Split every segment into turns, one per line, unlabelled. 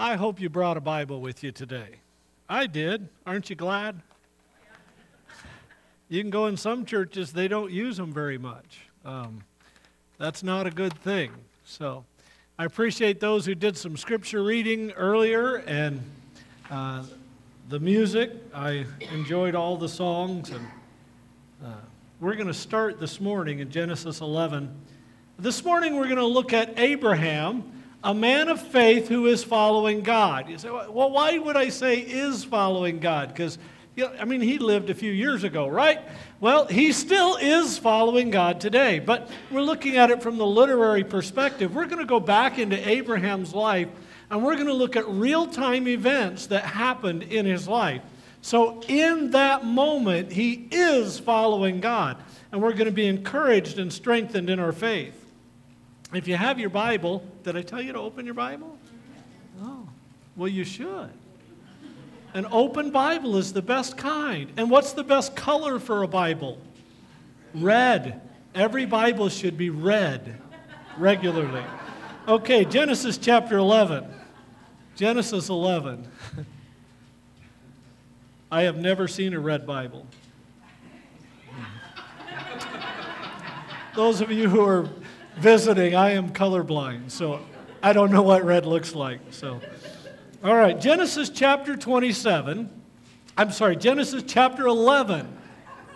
I hope you brought a Bible with you today. I did. Aren't you glad? You can go in some churches, they don't use them very much. Um, that's not a good thing. So I appreciate those who did some scripture reading earlier and uh, the music. I enjoyed all the songs. And uh, we're going to start this morning in Genesis 11. This morning we're going to look at Abraham a man of faith who is following God. You say, well, why would I say is following God? Because, you know, I mean, he lived a few years ago, right? Well, he still is following God today. But we're looking at it from the literary perspective. We're going to go back into Abraham's life and we're going to look at real time events that happened in his life. So, in that moment, he is following God. And we're going to be encouraged and strengthened in our faith. If you have your Bible, did I tell you to open your Bible? Oh, well, you should. An open Bible is the best kind. And what's the best color for a Bible? Red. Every Bible should be red regularly. Okay, Genesis chapter 11. Genesis 11. I have never seen a red Bible. Those of you who are visiting, I am colorblind, so I don't know what red looks like. So, all right, Genesis chapter 27. I'm sorry, Genesis chapter 11.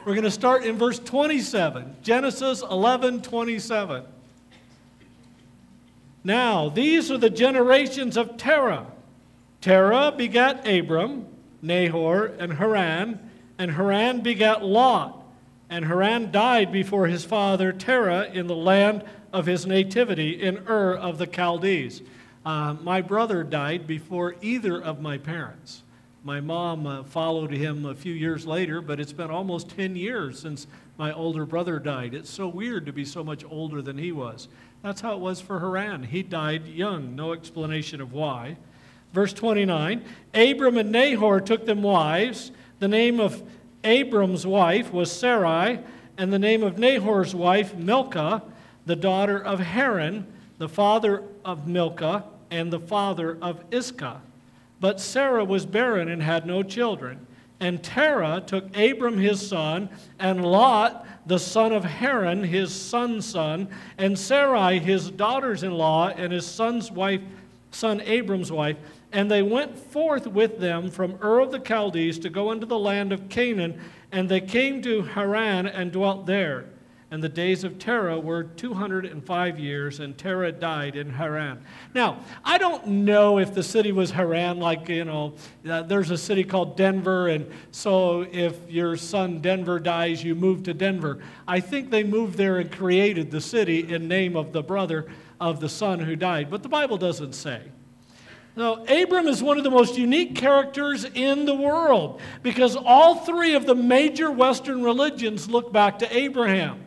We're going to start in verse 27. Genesis 11 27. Now, these are the generations of Terah. Terah begat Abram, Nahor, and Haran, and Haran begat Lot. And Haran died before his father Terah in the land of his nativity in Ur of the Chaldees. Uh, my brother died before either of my parents. My mom uh, followed him a few years later, but it's been almost 10 years since my older brother died. It's so weird to be so much older than he was. That's how it was for Haran. He died young, no explanation of why. Verse 29 Abram and Nahor took them wives. The name of Abram's wife was Sarai, and the name of Nahor's wife, Milcah the daughter of Haran, the father of Milcah, and the father of Iscah. But Sarah was barren and had no children. And Terah took Abram his son, and Lot, the son of Haran, his son's son, and Sarai, his daughters in law, and his son's wife, son Abram's wife. And they went forth with them from Ur of the Chaldees to go into the land of Canaan, and they came to Haran and dwelt there and the days of Terah were 205 years, and Terah died in Haran. Now, I don't know if the city was Haran, like, you know, uh, there's a city called Denver, and so if your son Denver dies, you move to Denver. I think they moved there and created the city in name of the brother of the son who died, but the Bible doesn't say. Now, Abram is one of the most unique characters in the world because all three of the major Western religions look back to Abraham.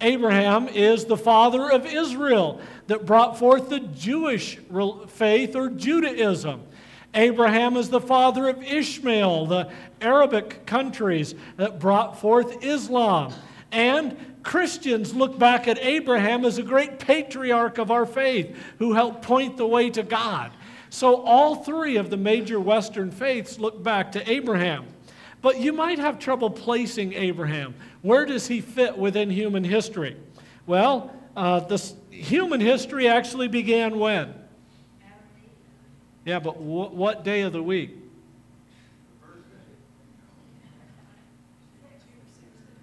Abraham is the father of Israel that brought forth the Jewish faith or Judaism. Abraham is the father of Ishmael, the Arabic countries that brought forth Islam. And Christians look back at Abraham as a great patriarch of our faith who helped point the way to God. So all three of the major Western faiths look back to Abraham. But you might have trouble placing Abraham. Where does he fit within human history? Well, uh, the human history actually began when? Yeah, but what day of the week?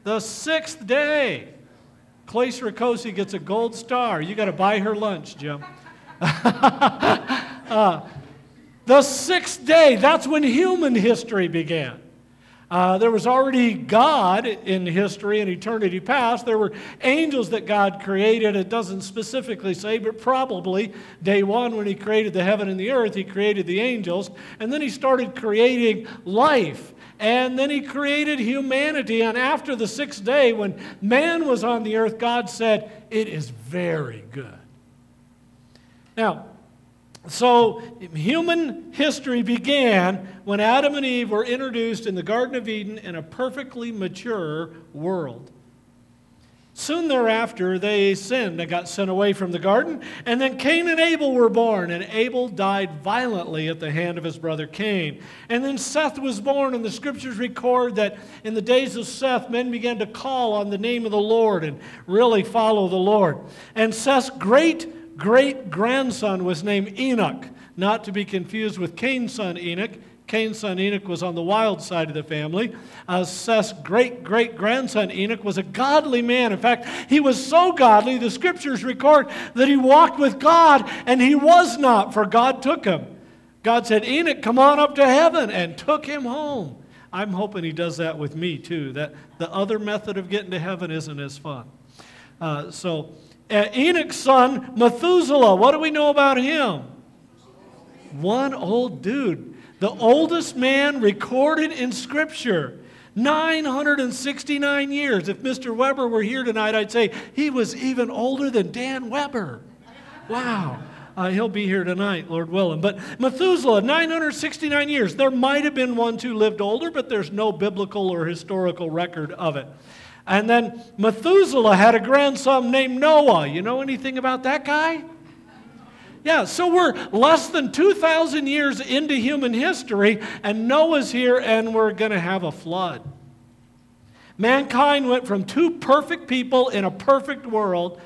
The sixth day. Clay Rakosi gets a gold star. You got to buy her lunch, Jim. uh, the sixth day, that's when human history began. Uh, there was already God in history and eternity past. There were angels that God created. It doesn't specifically say, but probably day one, when He created the heaven and the earth, He created the angels. And then He started creating life. And then He created humanity. And after the sixth day, when man was on the earth, God said, It is very good. Now, so, human history began when Adam and Eve were introduced in the Garden of Eden in a perfectly mature world. Soon thereafter, they sinned and got sent away from the garden. And then Cain and Abel were born, and Abel died violently at the hand of his brother Cain. And then Seth was born, and the scriptures record that in the days of Seth, men began to call on the name of the Lord and really follow the Lord. And Seth's great great grandson was named Enoch, not to be confused with Cain's son Enoch. Cain's son Enoch was on the wild side of the family. Uh, Seth's great great grandson Enoch was a godly man. In fact, he was so godly, the scriptures record that he walked with God and he was not, for God took him. God said, Enoch, come on up to heaven, and took him home. I'm hoping he does that with me too, that the other method of getting to heaven isn't as fun. Uh, so, uh, Enoch's son, Methuselah, what do we know about him? One old dude the oldest man recorded in Scripture. 969 years. If Mr. Weber were here tonight, I'd say he was even older than Dan Weber. Wow. Uh, he'll be here tonight, Lord willing. But Methuselah, 969 years. There might have been ones who lived older, but there's no biblical or historical record of it. And then Methuselah had a grandson named Noah. You know anything about that guy? Yeah, so we're less than 2,000 years into human history, and Noah's here, and we're going to have a flood. Mankind went from two perfect people in a perfect world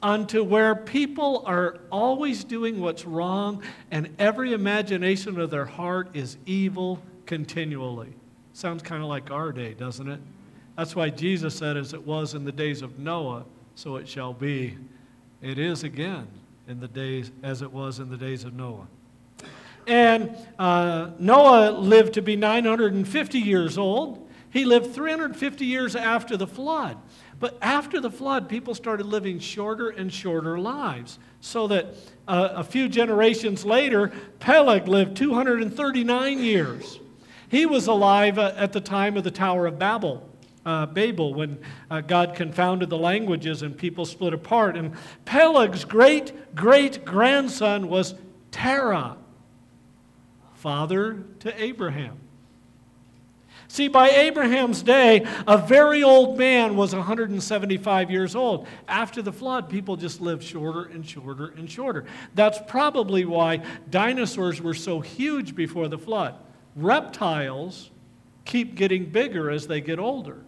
unto where people are always doing what's wrong, and every imagination of their heart is evil continually. Sounds kind of like our day, doesn't it? That's why Jesus said, as it was in the days of Noah, so it shall be. It is again in the days as it was in the days of Noah. And uh, Noah lived to be 950 years old. He lived 350 years after the flood. But after the flood, people started living shorter and shorter lives. So that uh, a few generations later, Peleg lived 239 years. He was alive uh, at the time of the Tower of Babel uh, Babel when uh, God confounded the languages and people split apart. And Peleg's great great grandson was Terah, father to Abraham. See, by Abraham's day, a very old man was 175 years old. After the flood, people just lived shorter and shorter and shorter. That's probably why dinosaurs were so huge before the flood. Reptiles keep getting bigger as they get older.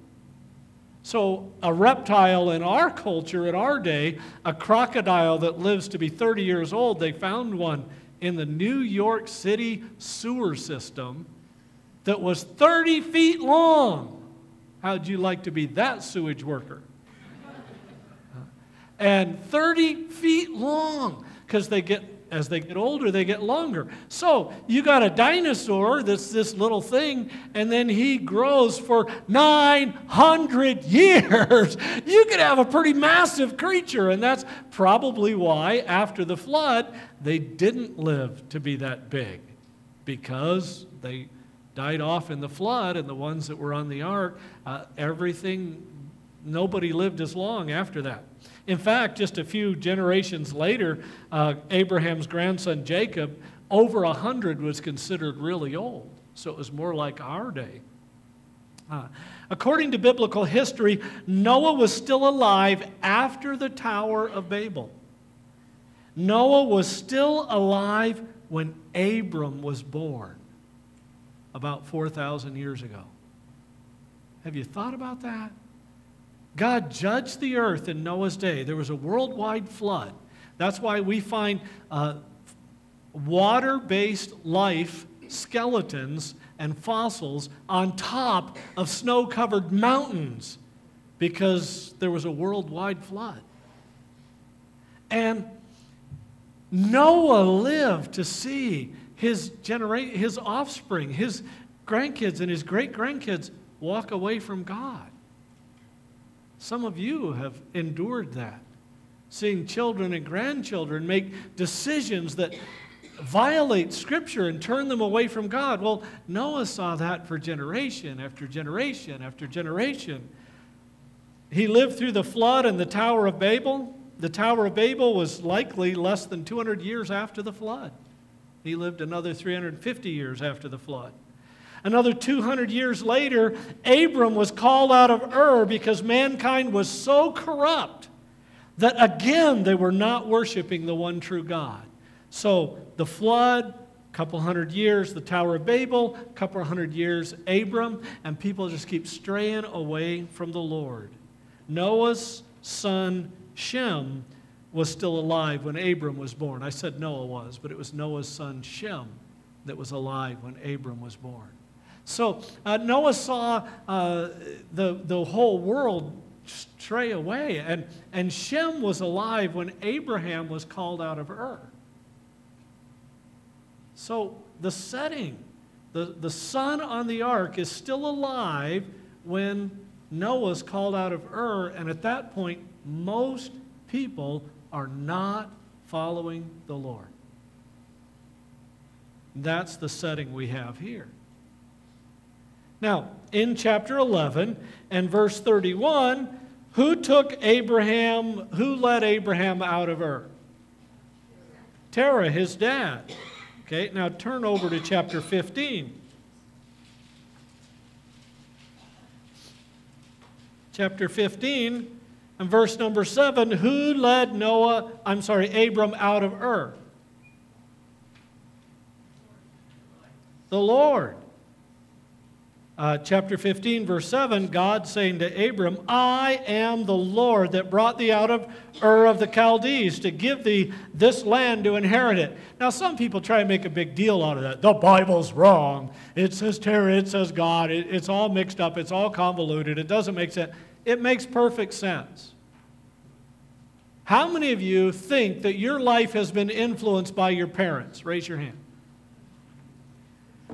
So, a reptile in our culture, in our day, a crocodile that lives to be 30 years old, they found one in the New York City sewer system that was 30 feet long. How'd you like to be that sewage worker? And 30 feet long because they get as they get older, they get longer. So you got a dinosaur that's this little thing, and then he grows for 900 years. You could have a pretty massive creature, and that's probably why after the flood, they didn't live to be that big because they died off in the flood, and the ones that were on the ark, uh, everything, nobody lived as long after that. In fact, just a few generations later, uh, Abraham's grandson Jacob, over a hundred, was considered really old. So it was more like our day. Uh, according to biblical history, Noah was still alive after the Tower of Babel. Noah was still alive when Abram was born about 4,000 years ago. Have you thought about that? God judged the earth in Noah's day. There was a worldwide flood. That's why we find uh, water based life, skeletons, and fossils on top of snow covered mountains because there was a worldwide flood. And Noah lived to see his, genera- his offspring, his grandkids, and his great grandkids walk away from God. Some of you have endured that, seeing children and grandchildren make decisions that violate Scripture and turn them away from God. Well, Noah saw that for generation after generation after generation. He lived through the flood and the Tower of Babel. The Tower of Babel was likely less than 200 years after the flood. He lived another 350 years after the flood. Another 200 years later, Abram was called out of Ur because mankind was so corrupt that again they were not worshiping the one true God. So the flood, a couple hundred years, the Tower of Babel, a couple hundred years, Abram, and people just keep straying away from the Lord. Noah's son Shem was still alive when Abram was born. I said Noah was, but it was Noah's son Shem that was alive when Abram was born. So uh, Noah saw uh, the, the whole world stray away, and, and Shem was alive when Abraham was called out of Ur. So the setting, the, the son on the ark is still alive when Noah's called out of Ur, and at that point, most people are not following the Lord. That's the setting we have here. Now, in chapter 11 and verse 31, who took Abraham, who led Abraham out of Ur? Terah, his dad. Okay, now turn over to chapter 15. Chapter 15 and verse number 7 Who led Noah, I'm sorry, Abram out of Ur? The Lord. Uh, chapter 15, verse 7, God saying to Abram, I am the Lord that brought thee out of Ur of the Chaldees to give thee this land to inherit it. Now, some people try to make a big deal out of that. The Bible's wrong. It says Terah, it says God. It, it's all mixed up, it's all convoluted. It doesn't make sense. It makes perfect sense. How many of you think that your life has been influenced by your parents? Raise your hand.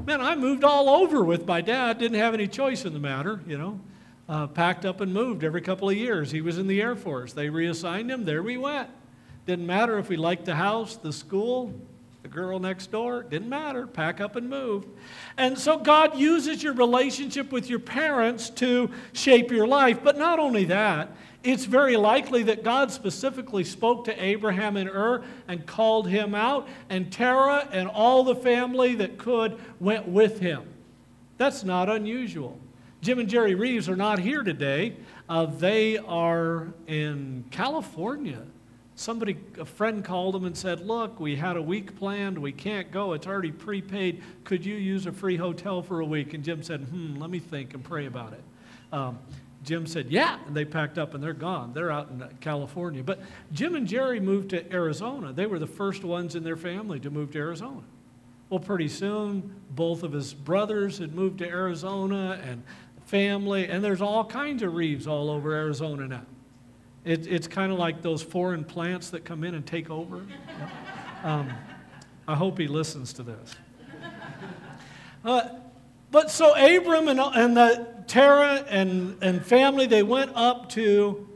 Man, I moved all over with my dad, didn't have any choice in the matter, you know. Uh, packed up and moved every couple of years. He was in the Air Force. They reassigned him, there we went. Didn't matter if we liked the house, the school, the girl next door, didn't matter. Pack up and move. And so God uses your relationship with your parents to shape your life. But not only that, it's very likely that God specifically spoke to Abraham in Ur and called him out, and Terah and all the family that could went with him. That's not unusual. Jim and Jerry Reeves are not here today. Uh, they are in California. Somebody, a friend called them and said, Look, we had a week planned. We can't go. It's already prepaid. Could you use a free hotel for a week? And Jim said, Hmm, let me think and pray about it. Um, Jim said, Yeah. And they packed up and they're gone. They're out in California. But Jim and Jerry moved to Arizona. They were the first ones in their family to move to Arizona. Well, pretty soon, both of his brothers had moved to Arizona and family, and there's all kinds of Reeves all over Arizona now. It, it's kind of like those foreign plants that come in and take over. um, I hope he listens to this. Uh, but so Abram and, and the Terah and, and family, they went up to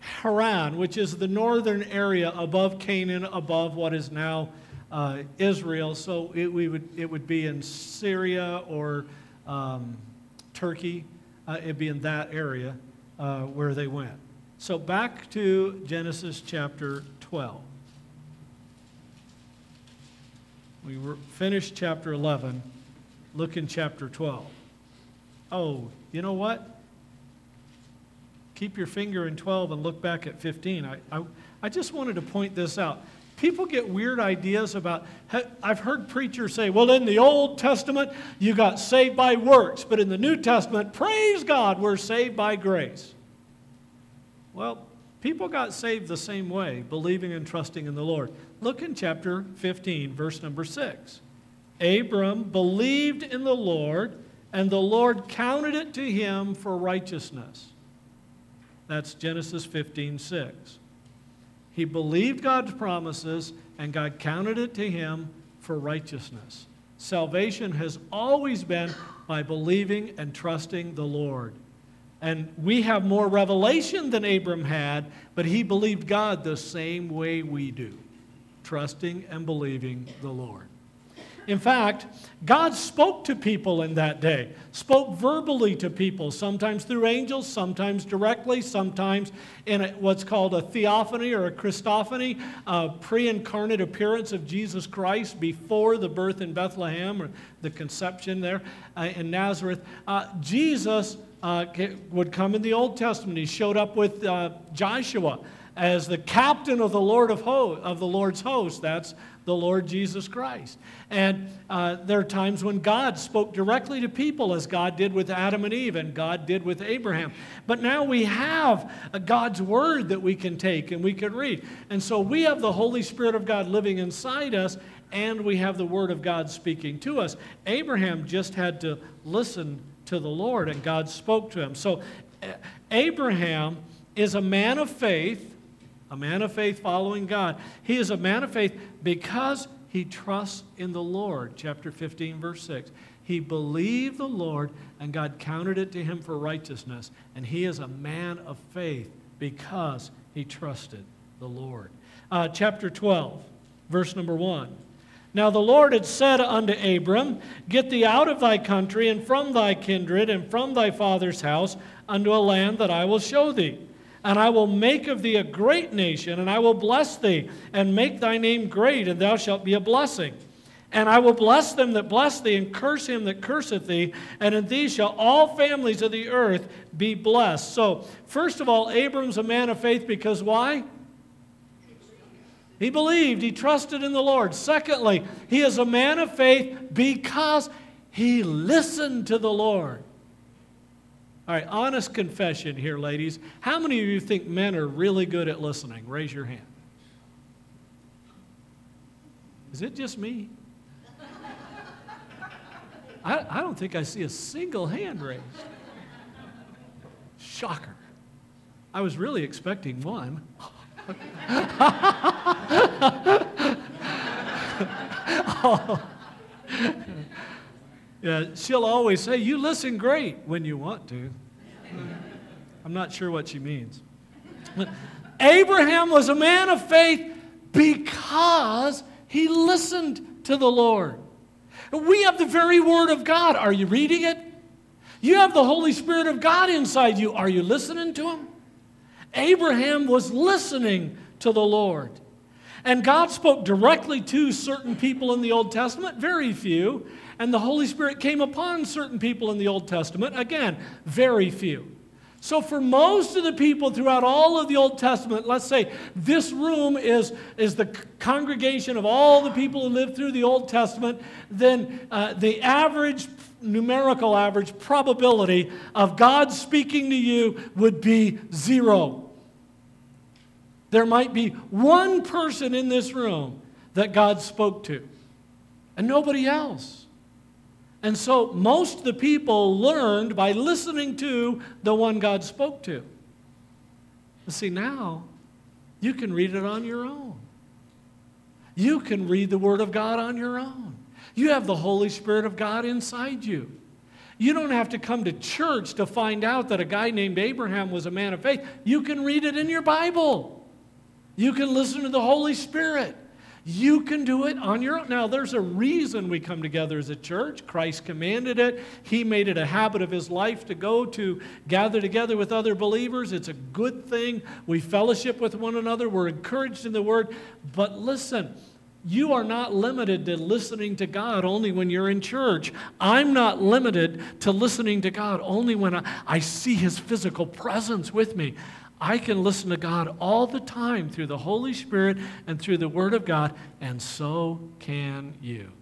Haran, which is the northern area above Canaan, above what is now uh, Israel. So it, we would, it would be in Syria or um, Turkey. Uh, it'd be in that area uh, where they went. So back to Genesis chapter 12. We finished chapter 11. Look in chapter 12. Oh, you know what? Keep your finger in 12 and look back at 15. I, I, I just wanted to point this out. People get weird ideas about, I've heard preachers say, well, in the Old Testament, you got saved by works, but in the New Testament, praise God, we're saved by grace. Well, people got saved the same way, believing and trusting in the Lord. Look in chapter 15, verse number 6. Abram believed in the Lord, and the Lord counted it to him for righteousness. That's Genesis 15 6. He believed God's promises, and God counted it to him for righteousness. Salvation has always been by believing and trusting the Lord. And we have more revelation than Abram had, but he believed God the same way we do, trusting and believing the Lord. In fact, God spoke to people in that day, spoke verbally to people, sometimes through angels, sometimes directly, sometimes in a, what's called a theophany or a Christophany, a pre incarnate appearance of Jesus Christ before the birth in Bethlehem or the conception there uh, in Nazareth. Uh, Jesus uh, would come in the Old Testament. He showed up with uh, Joshua as the captain of the Lord of, ho- of the Lord's host. That's the Lord Jesus Christ. And uh, there are times when God spoke directly to people, as God did with Adam and Eve, and God did with Abraham. But now we have God's Word that we can take and we can read. And so we have the Holy Spirit of God living inside us, and we have the Word of God speaking to us. Abraham just had to listen to the Lord, and God spoke to him. So Abraham is a man of faith a man of faith following God. He is a man of faith because he trusts in the Lord. Chapter 15, verse 6. He believed the Lord, and God counted it to him for righteousness. And he is a man of faith because he trusted the Lord. Uh, chapter 12, verse number 1. Now the Lord had said unto Abram, Get thee out of thy country, and from thy kindred, and from thy father's house, unto a land that I will show thee and I will make of thee a great nation, and I will bless thee, and make thy name great, and thou shalt be a blessing. And I will bless them that bless thee, and curse him that curseth thee, and in thee shall all families of the earth be blessed. So, first of all, Abram's a man of faith because why? He believed, he trusted in the Lord. Secondly, he is a man of faith because he listened to the Lord. All right, honest confession here, ladies. How many of you think men are really good at listening? Raise your hand. Is it just me? I, I don't think I see a single hand raised. Shocker. I was really expecting one. oh. Yeah, she'll always say, You listen great when you want to. I'm not sure what she means. Abraham was a man of faith because he listened to the Lord. We have the very Word of God. Are you reading it? You have the Holy Spirit of God inside you. Are you listening to Him? Abraham was listening to the Lord. And God spoke directly to certain people in the Old Testament, very few. And the Holy Spirit came upon certain people in the Old Testament, again, very few. So, for most of the people throughout all of the Old Testament, let's say this room is, is the congregation of all the people who lived through the Old Testament, then uh, the average, numerical average probability of God speaking to you would be zero. There might be one person in this room that God spoke to, and nobody else. And so most of the people learned by listening to the one God spoke to. See, now you can read it on your own. You can read the Word of God on your own. You have the Holy Spirit of God inside you. You don't have to come to church to find out that a guy named Abraham was a man of faith. You can read it in your Bible. You can listen to the Holy Spirit. You can do it on your own. Now, there's a reason we come together as a church. Christ commanded it. He made it a habit of his life to go to gather together with other believers. It's a good thing. We fellowship with one another. We're encouraged in the word. But listen, you are not limited to listening to God only when you're in church. I'm not limited to listening to God only when I, I see his physical presence with me. I can listen to God all the time through the Holy Spirit and through the Word of God, and so can you.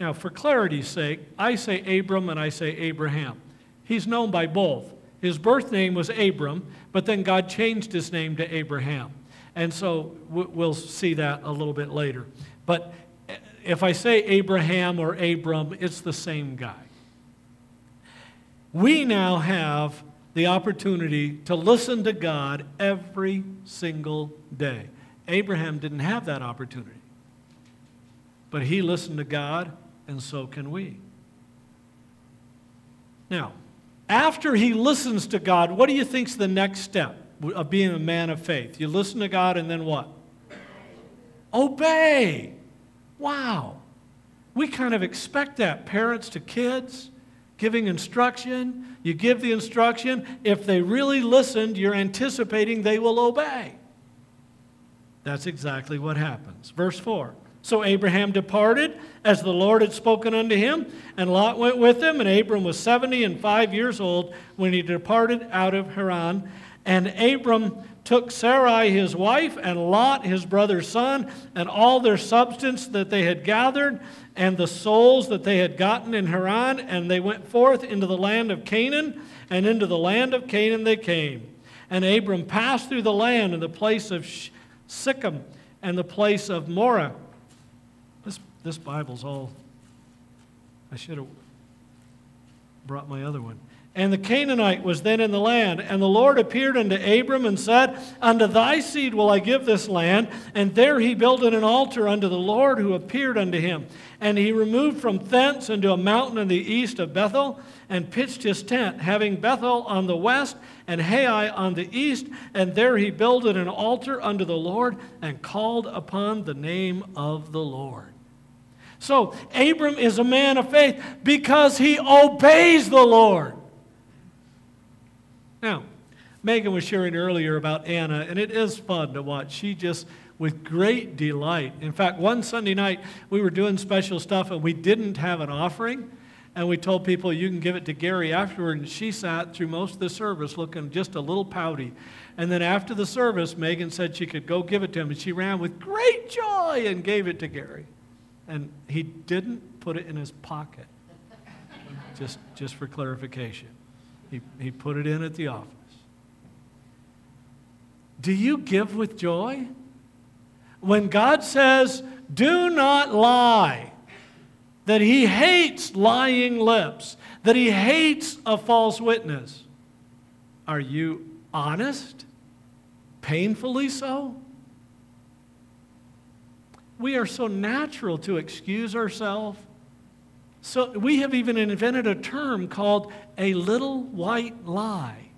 Now, for clarity's sake, I say Abram and I say Abraham. He's known by both. His birth name was Abram, but then God changed his name to Abraham. And so we'll see that a little bit later. But eh, if I say Abraham or Abram, it's the same guy. We now have the opportunity to listen to God every single day. Abraham didn't have that opportunity, but he listened to God, and so can we. Now, after he listens to God, what do you think's the next step of being a man of faith? You listen to God, and then what? Obey. Wow. We kind of expect that, parents to kids, giving instruction. You give the instruction. If they really listened, you're anticipating they will obey. That's exactly what happens. Verse 4. So Abraham departed as the Lord had spoken unto him, and Lot went with him. And Abram was seventy and five years old when he departed out of Haran. And Abram took Sarai his wife, and Lot his brother's son, and all their substance that they had gathered, and the souls that they had gotten in Haran, and they went forth into the land of Canaan, and into the land of Canaan they came. And Abram passed through the land in the place of Sichem and the place of Moreh. This, this Bible's all, I should have brought my other one. And the Canaanite was then in the land. And the Lord appeared unto Abram and said, Unto thy seed will I give this land. And there he builded an altar unto the Lord who appeared unto him. And he removed from thence into a mountain in the east of Bethel, and pitched his tent, having Bethel on the west and Hai on the east. And there he builded an altar unto the Lord, and called upon the name of the Lord. So Abram is a man of faith because he obeys the Lord. Now, Megan was sharing earlier about Anna, and it is fun to watch. She just, with great delight. In fact, one Sunday night, we were doing special stuff and we didn't have an offering. And we told people you can give it to Gary afterward. And she sat through most of the service looking just a little pouty. And then after the service, Megan said she could go give it to him. And she ran with great joy and gave it to Gary. And he didn't put it in his pocket, just, just for clarification. He, he put it in at the office. Do you give with joy? When God says, do not lie, that He hates lying lips, that He hates a false witness, are you honest? Painfully so? We are so natural to excuse ourselves so we have even invented a term called a little white lie.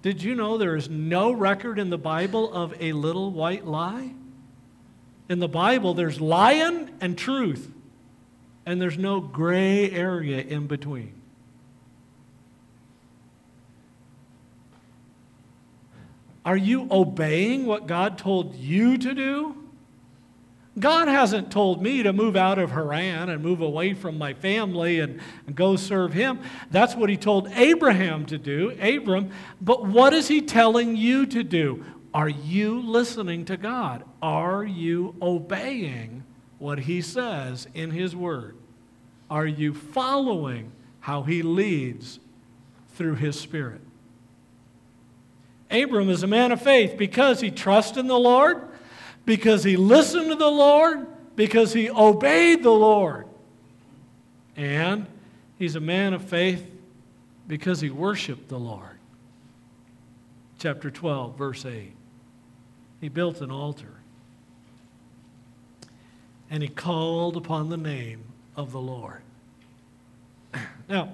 Did you know there is no record in the Bible of a little white lie? In the Bible, there's lying and truth, and there's no gray area in between. Are you obeying what God told you to do? God hasn't told me to move out of Haran and move away from my family and, and, go serve Him. That's what He told Abraham to do, Abram. But what is He telling you to do? Are you listening to God? Are you obeying what He says in His Word? Are you following how He leads through His Spirit? Abram is a man of faith because he trusts in the Lord because he listened to the Lord, because he obeyed the Lord. And he's a man of faith because he worshiped the Lord. Chapter 12, verse 8. He built an altar and he called upon the name of the Lord. Now,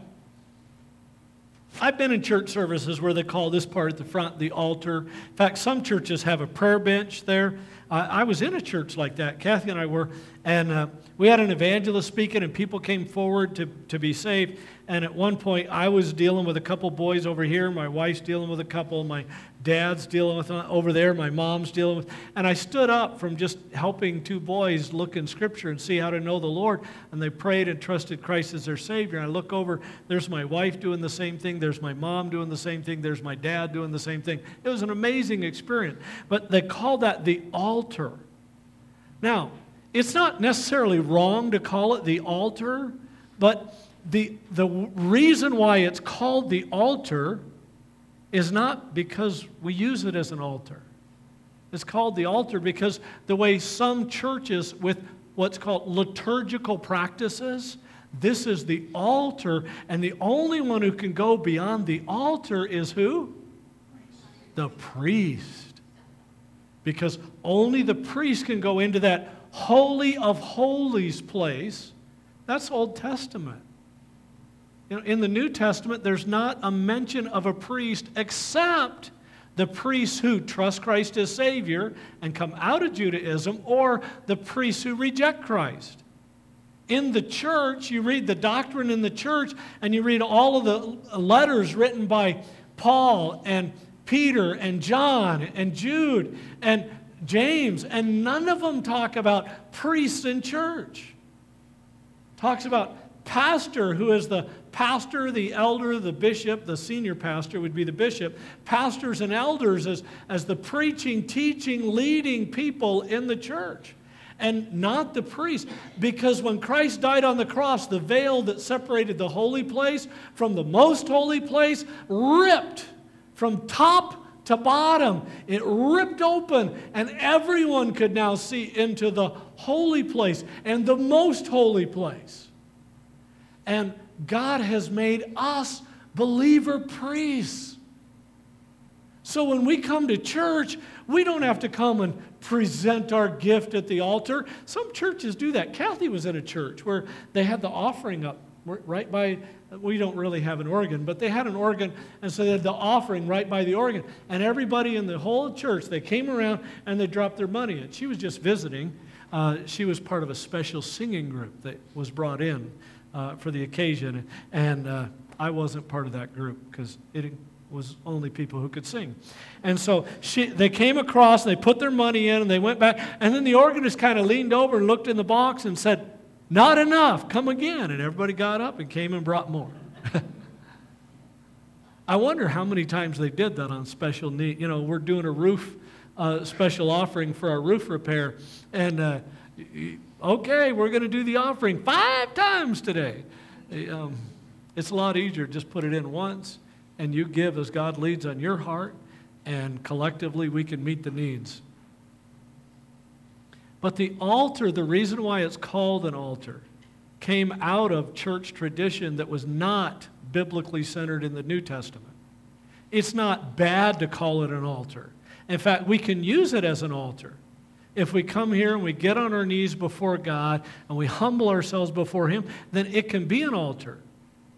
I've been in church services where they call this part at the front the altar. In fact, some churches have a prayer bench there. I, I was in a church like that. Kathy and I were, and uh, we had an evangelist speaking, and people came forward to, to be saved. And at one point, I was dealing with a couple boys over here. My wife's dealing with a couple. My dad's dealing with uh, over there. My mom's dealing with. And I stood up from just helping two boys look in Scripture and see how to know the Lord. And they prayed and trusted Christ as their Savior. And I look over. There's my wife doing the same thing. There's my mom doing the same thing. There's my dad doing the same thing. It was an amazing experience. But they call that the altar. Now, it's not necessarily wrong to call it the altar, but the, the reason why it's called the altar is not because we use it as an altar. It's called the altar because the way some churches with what's called liturgical practices, this is the altar, and the only one who can go beyond the altar is who? The priest. Because only the priest can go into that Holy of Holies place, that's Old Testament. You know, in the New Testament, there's not a mention of a priest except the priests who trust Christ as Savior and come out of Judaism, or the priests who reject Christ. In the church, you read the doctrine in the church, and you read all of the letters written by Paul and Peter and John and Jude and James, and none of them talk about priests in church. Talks about pastor, who is the pastor, the elder, the bishop, the senior pastor would be the bishop, pastors and elders as, as the preaching, teaching, leading people in the church. And not the priest. Because when Christ died on the cross, the veil that separated the holy place from the most holy place ripped from top to bottom. It ripped open, and everyone could now see into the holy place and the most holy place. And God has made us believer priests. So when we come to church, we don't have to come and present our gift at the altar. Some churches do that. Kathy was in a church where they had the offering up right by, we don't really have an organ, but they had an organ, and so they had the offering right by the organ. And everybody in the whole church, they came around and they dropped their money in. She was just visiting. Uh, she was part of a special singing group that was brought in uh, for the occasion. And uh, I wasn't part of that group because it was only people who could sing. And so she, they came across, and they put their money in, and they went back. And then the organist kind of leaned over and looked in the box and said, Not enough, come again. And everybody got up and came and brought more. I wonder how many times they did that on special need. You know, we're doing a roof uh, special offering for our roof repair, and uh, okay, we're going to do the offering five times today. Um, it's a lot easier. Just put it in once, and you give as God leads on your heart, and collectively we can meet the needs. But the altar, the reason why it's called an altar, came out of church tradition that was not biblically centered in the New Testament. It's not bad to call it an altar. In fact, we can use it as an altar if we come here and we get on our knees before God and we humble ourselves before Him, then it can be an altar.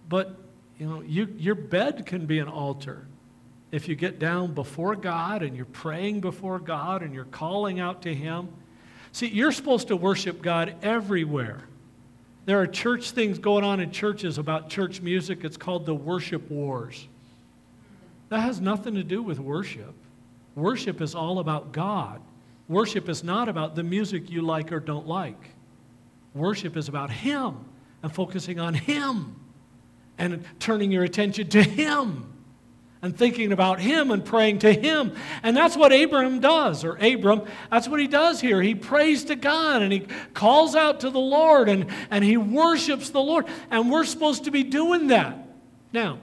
But, you know, you, your bed can be an altar. If you get down before God and you're praying before God and you're calling out to Him. See, you're supposed to worship God everywhere. There are church things going on in churches about church music. It's called the worship wars. That has nothing to do with worship. Worship is all about God. Worship is not about the music you like or don't like. Worship is about Him and focusing on Him and turning your attention to Him and thinking about Him and praying to Him. And that's what Abraham does, or Abram, that's what he does here. He prays to God and he calls out to the Lord and, and he worships the Lord. And we're supposed to be doing that. Now,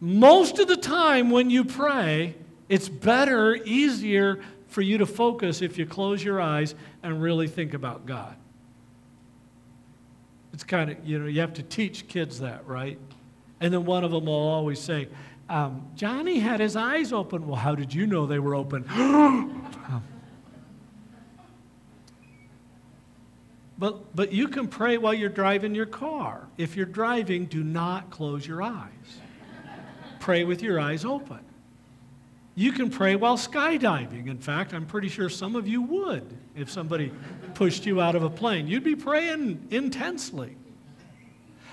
most of the time when you pray, it's better, easier for you to focus if you close your eyes and really think about God. It's kind of, you know, you have to teach kids that, right? And then one of them will always say, um, Johnny had his eyes open. Well, how did you know they were open? but, but you can pray while you're driving your car. If you're driving, do not close your eyes. pray with your eyes open. You can pray while skydiving. In fact, I'm pretty sure some of you would if somebody pushed you out of a plane. You'd be praying intensely.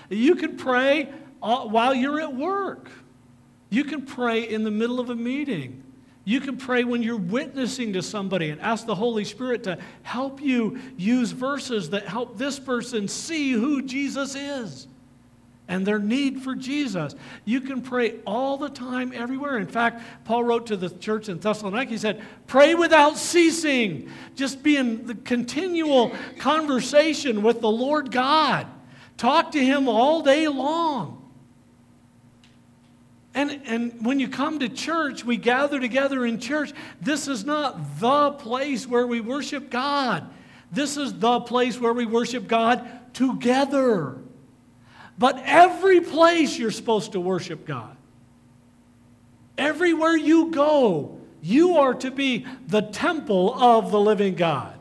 You can pray Uh, while you're at work. You can pray in the middle of a meeting. You can pray when you're witnessing to somebody and ask the Holy Spirit to help you use verses that help this person see who Jesus is and their need for Jesus. You can pray all the time, everywhere. In fact, Paul wrote to the church in Thessalonica, he said, Pray without ceasing. Just be in the continual conversation with the Lord God. Talk to Him all day long. And, and when you come to church, we gather together in church. This is not the place where we worship God. This is the place where we worship God together. But every place you're supposed to worship God. Everywhere you go, you are to be the temple of the living God.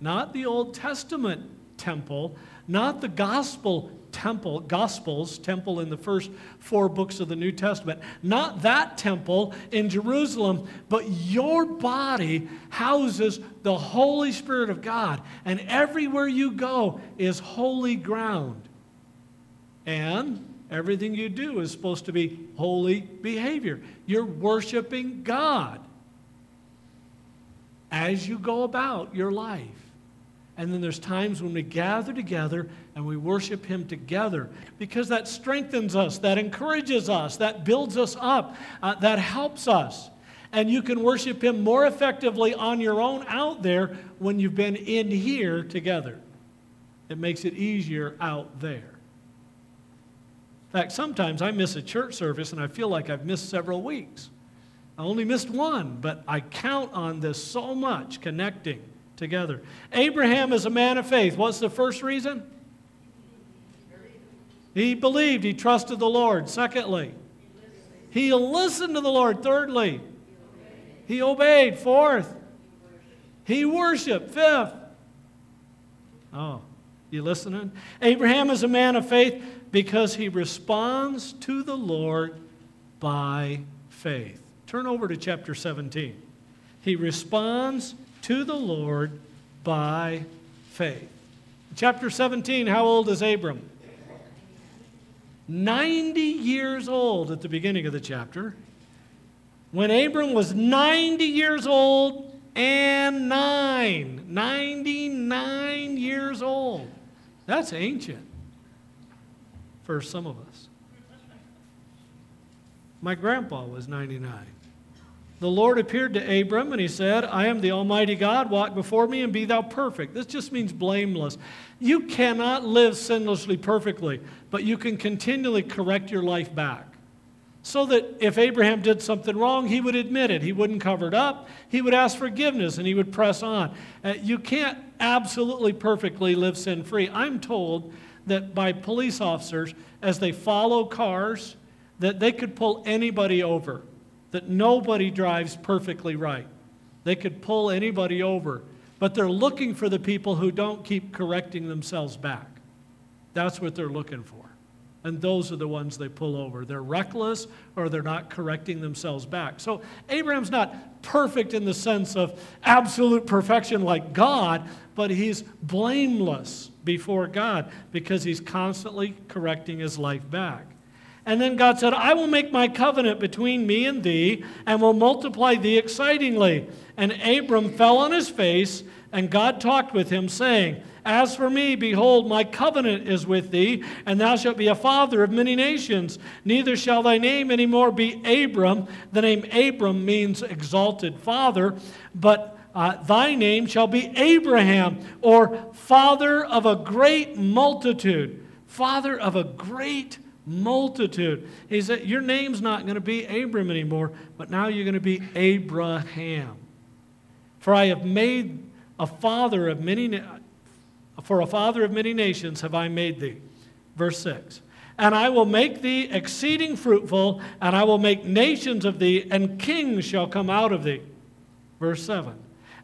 Not the Old Testament temple, not the gospel temple, Gospels, temple in the first four books of the New Testament. Not that temple in Jerusalem, but your body houses the Holy Spirit of God. And everywhere you go is holy ground. And everything you do is supposed to be holy behavior. You're worshiping God as you go about your life. And then there's times when we gather together and we worship Him together because that strengthens us, that encourages us, that builds us up, uh, that helps us. And you can worship Him more effectively on your own out there when you've been in here together. It makes it easier out there. In fact, sometimes I miss a church service and I feel like I've missed several weeks. I only missed one, but I count on this so much connecting together. Abraham is a man of faith. What's the first reason? He believed, he trusted the Lord. Secondly, he listened to the Lord. Thirdly, he obeyed. Fourth, he worshiped. Fifth, oh, you listening? Abraham is a man of faith because he responds to the Lord by faith. Turn over to chapter 17. He responds to the Lord by faith. Chapter 17, how old is Abram? 90 years old at the beginning of the chapter. When Abram was 90 years old and nine, 99 years old. That's ancient for some of us. My grandpa was 99 the Lord appeared to Abram and he said, I am the Almighty God, walk before me and be thou perfect. This just means blameless. You cannot live sinlessly perfectly, but you can continually correct your life back. So that if Abraham did something wrong, he would admit it. He wouldn't cover it up. He would ask forgiveness and he would press on. Uh, you can't absolutely perfectly live sin free. I'm told that by police officers, as they follow cars, that they could pull anybody over that nobody drives perfectly right. They could pull anybody over, but they're looking for the people who don't keep correcting themselves back. That's what they're looking for. And those are the ones they pull over. They're reckless or they're not correcting themselves back. So Abraham's not perfect in the sense of absolute perfection like God, but he's blameless before God because he's constantly correcting his life back. And then God said, I will make my covenant between me and thee, and will multiply thee exceedingly. And Abram fell on his face, and God talked with him, saying, As for me, behold, my covenant is with thee, and thou shalt be a father of many nations. Neither shall thy name any more be Abram. The name Abram means exalted father, but uh, thy name shall be Abraham, or father of a great multitude. Father of a great multitude. He said, Your name's not going to be Abram anymore, but now you're going to be Abraham. For I have made a father of many, for a father of many nations have I made thee. Verse 6. And I will make thee exceeding fruitful, and I will make nations of thee, and kings shall come out of thee. Verse 7.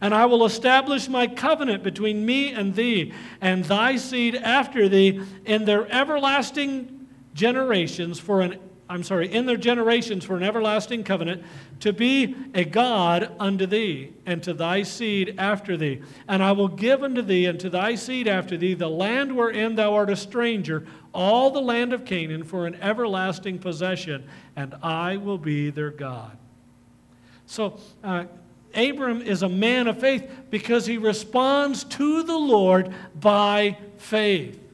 And I will establish my covenant between me and thee, and thy seed after thee, in their everlasting generations for an I'm sorry, in their generations for an everlasting covenant, to be a God unto thee, and to thy seed after thee. And I will give unto thee and to thy seed after thee the land wherein thou art a stranger, all the land of Canaan, for an everlasting possession, and I will be their God. So, uh, Abram is a man of faith because he responds to the Lord by faith.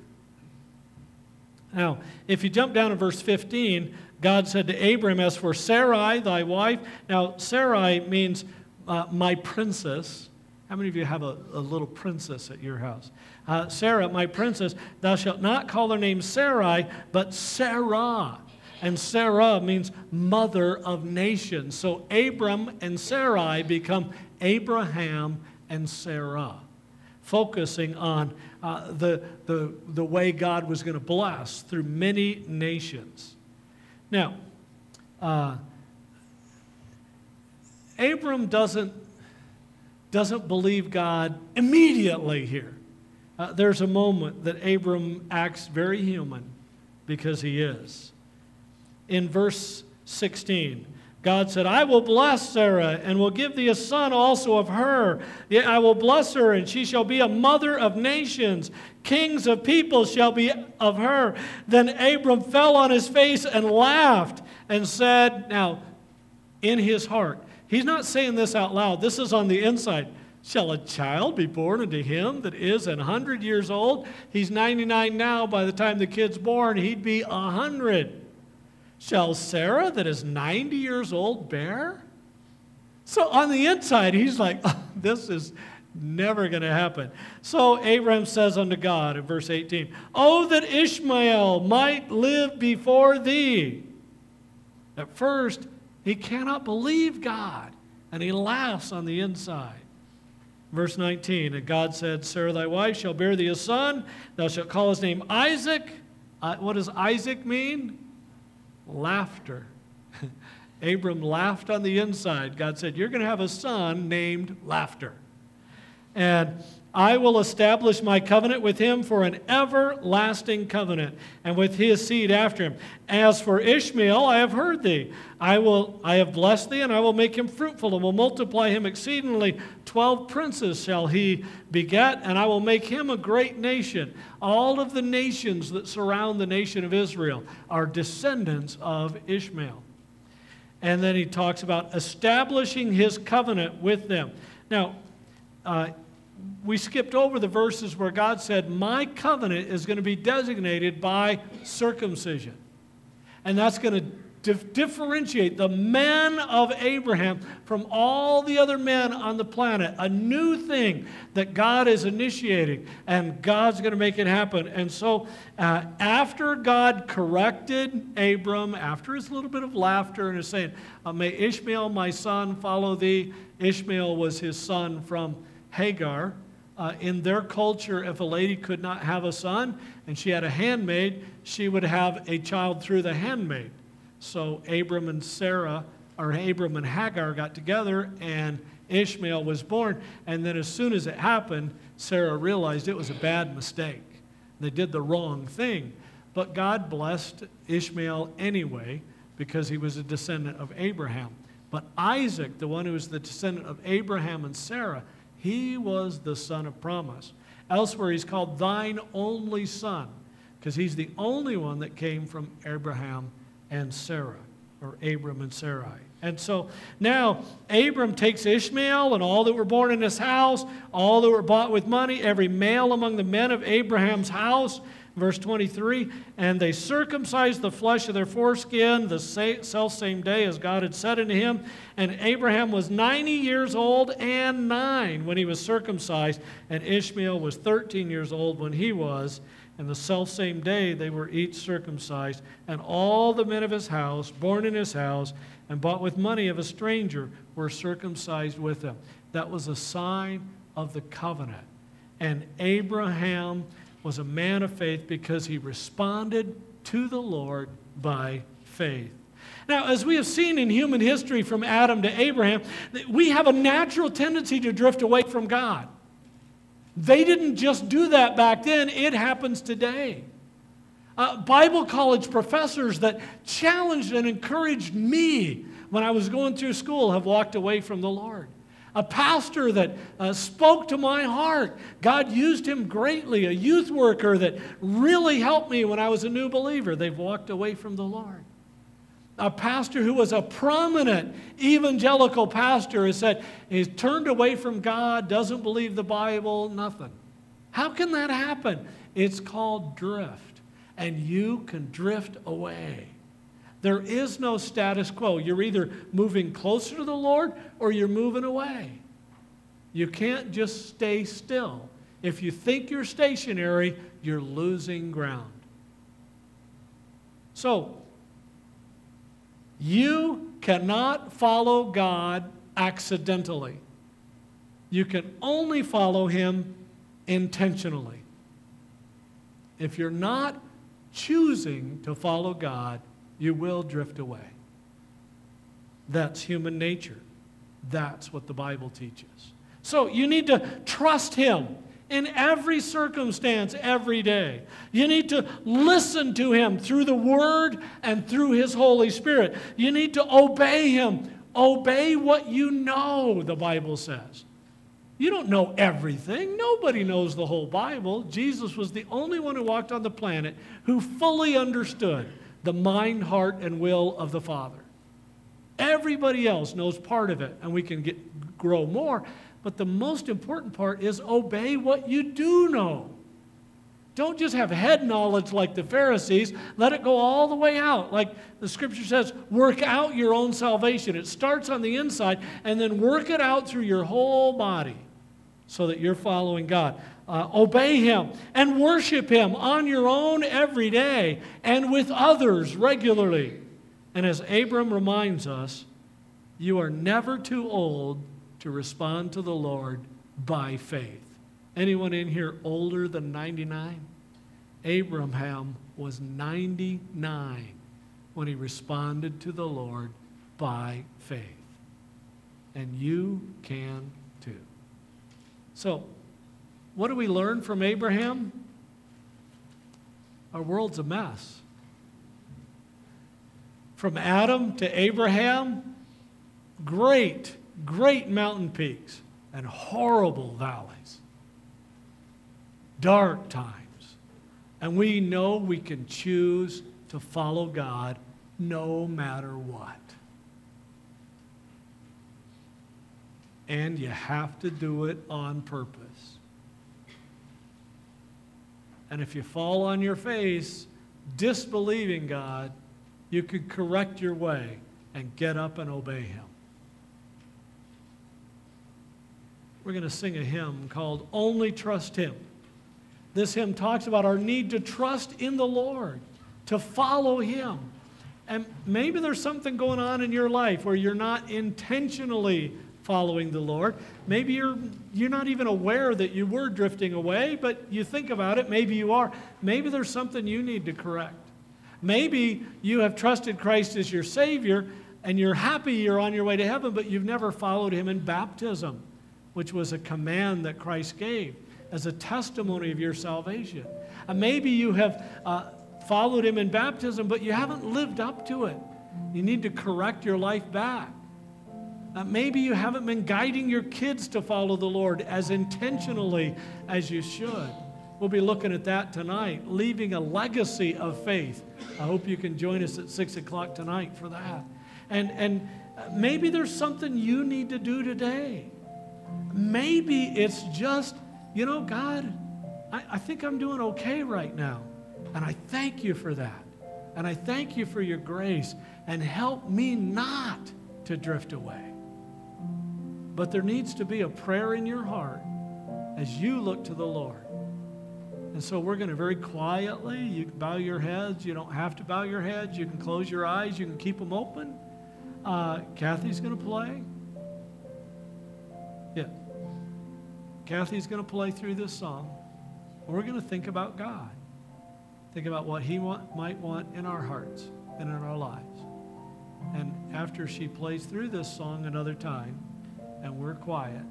Now, if you jump down to verse 15, God said to Abram, As for Sarai, thy wife, now Sarai means uh, my princess. How many of you have a, a little princess at your house? Uh, Sarah, my princess, thou shalt not call her name Sarai, but Sarah. And Sarah means mother of nations. So Abram and Sarai become Abraham and Sarah focusing on uh, the, the, the way God was going to bless through many nations. Now, uh, Abram doesn't, doesn't believe God immediately here. uh, there's a moment that Abram acts very human because he is. In verse 16, God said, I will bless Sarah and will give thee a son also of her. I will bless her, and she shall be a mother of nations. Kings of peoples shall be of her. Then Abram fell on his face and laughed and said, Now, in his heart, he's not saying this out loud, this is on the inside. Shall a child be born unto him that is an hundred years old? He's 99 now. By the time the kid's born, he'd be a hundred. Shall Sarah, that is 90 years old, bear? So on the inside, he's like, oh, this is never going to happen. So Abram says unto God in verse 18, Oh, that Ishmael might live before thee. At first, he cannot believe God, and he laughs on the inside. Verse 19, and God said, Sarah thy wife shall bear thee a son, thou shalt call his name Isaac. Uh, what does Isaac mean? Laughter. Abram laughed on the inside. God said, You're going to have a son named Laughter. And I will establish my covenant with him for an everlasting covenant, and with his seed after him. As for Ishmael, I have heard thee. I will I have blessed thee, and I will make him fruitful, and will multiply him exceedingly. Twelve princes shall he beget, and I will make him a great nation. All of the nations that surround the nation of Israel are descendants of Ishmael. And then he talks about establishing his covenant with them. Now, uh, we skipped over the verses where God said, My covenant is going to be designated by circumcision. And that's going to dif- differentiate the men of Abraham from all the other men on the planet. A new thing that God is initiating, and God's going to make it happen. And so, uh, after God corrected Abram, after his little bit of laughter and his saying, May Ishmael, my son, follow thee, Ishmael was his son from Hagar. Uh, in their culture, if a lady could not have a son and she had a handmaid, she would have a child through the handmaid. So Abram and Sarah, or Abram and Hagar got together, and Ishmael was born. And then, as soon as it happened, Sarah realized it was a bad mistake. They did the wrong thing. But God blessed Ishmael anyway because he was a descendant of Abraham. But Isaac, the one who was the descendant of Abraham and Sarah, he was the son of promise. Elsewhere, he's called thine only son, because he's the only one that came from Abraham and Sarah, or Abram and Sarai. And so now Abram takes Ishmael and all that were born in his house, all that were bought with money, every male among the men of Abraham's house, Verse 23 And they circumcised the flesh of their foreskin the self same day as God had said unto him. And Abraham was 90 years old and nine when he was circumcised, and Ishmael was 13 years old when he was. And the self same day they were each circumcised, and all the men of his house, born in his house, and bought with money of a stranger, were circumcised with him. That was a sign of the covenant. And Abraham was a man of faith because he responded to the Lord by faith. Now, as we have seen in human history from Adam to Abraham, we have a natural tendency to drift away from God. They didn't just do that back then, it happens today. Uh, Bible college professors that challenged and encouraged me when I was going through school have walked away from the Lord a pastor that uh, spoke to my heart. God used him greatly, a youth worker that really helped me when I was a new believer. They've walked away from the Lord. A pastor who was a prominent evangelical pastor has said he's turned away from God, doesn't believe the Bible, nothing. How can that happen? It's called drift, and you can drift away. There is no status quo. You're either moving closer to the Lord or you're moving away. You can't just stay still. If you think you're stationary, you're losing ground. So, you cannot follow God accidentally. You can only follow Him intentionally. If you're not choosing to follow God, you will drift away. That's human nature. That's what the Bible teaches. So you need to trust Him in every circumstance, every day. You need to listen to Him through the Word and through His Holy Spirit. You need to obey Him. Obey what you know, the Bible says. You don't know everything. Nobody knows the whole Bible. Jesus was the only one who walked on the planet who fully understood the mind, heart, and will of the Father. Everybody else knows part of it, and we can get, grow more. But the most important part is obey what you do know. Don't just have head knowledge like the Pharisees. Let it go all the way out. Like the scripture says, work out your own salvation. It starts on the inside and then work it out through your whole body so that you're following God. Uh, obey Him and worship Him on your own every day and with others regularly. And as Abram reminds us, you are never too old to respond to the Lord by faith. Anyone in here older than 99? Abraham was 99 when he responded to the Lord by faith. And you can too. So, what do we learn from Abraham? Our world's a mess. From Adam to Abraham, great, great mountain peaks and horrible valleys, dark times. And we know we can choose to follow God no matter what. And you have to do it on purpose. And if you fall on your face disbelieving God, you could correct your way and get up and obey Him. We're going to sing a hymn called Only Trust Him. This hymn talks about our need to trust in the Lord, to follow Him. And maybe there's something going on in your life where you're not intentionally following the Lord. Maybe you're, you're not even aware that you were drifting away, but you think about it. Maybe you are. Maybe there's something you need to correct. Maybe you have trusted Christ as your Savior and you're happy you're on your way to heaven, but you've never followed Him in baptism, which was a command that Christ gave as a testimony of your salvation. And maybe you have uh, followed Him in baptism, but you haven't lived up to it. You need to correct your life back. Uh, maybe you haven't been guiding your kids to follow the Lord as intentionally as you should. We'll be looking at that tonight, leaving a legacy of faith. I hope you can join us at 6 o'clock tonight for that. And, and maybe there's something you need to do today. Maybe it's just, you know, God, I, I think I'm doing okay right now. And I thank you for that. And I thank you for your grace. And help me not to drift away. But there needs to be a prayer in your heart as you look to the Lord. And so we're going to very quietly, you bow your heads. You don't have to bow your heads. You can close your eyes. You can keep them open. Uh, Kathy's going to play. Yeah. Kathy's going to play through this song. We're going to think about God. Think about what He want, might want in our hearts and in our lives. And after she plays through this song another time, and we're quiet,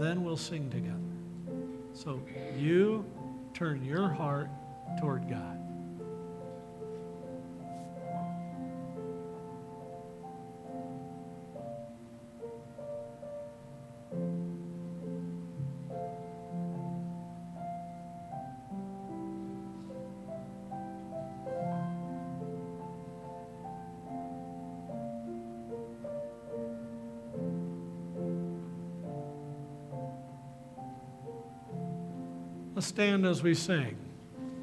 then we'll sing together. So you turn your heart toward God. Stand as we sing.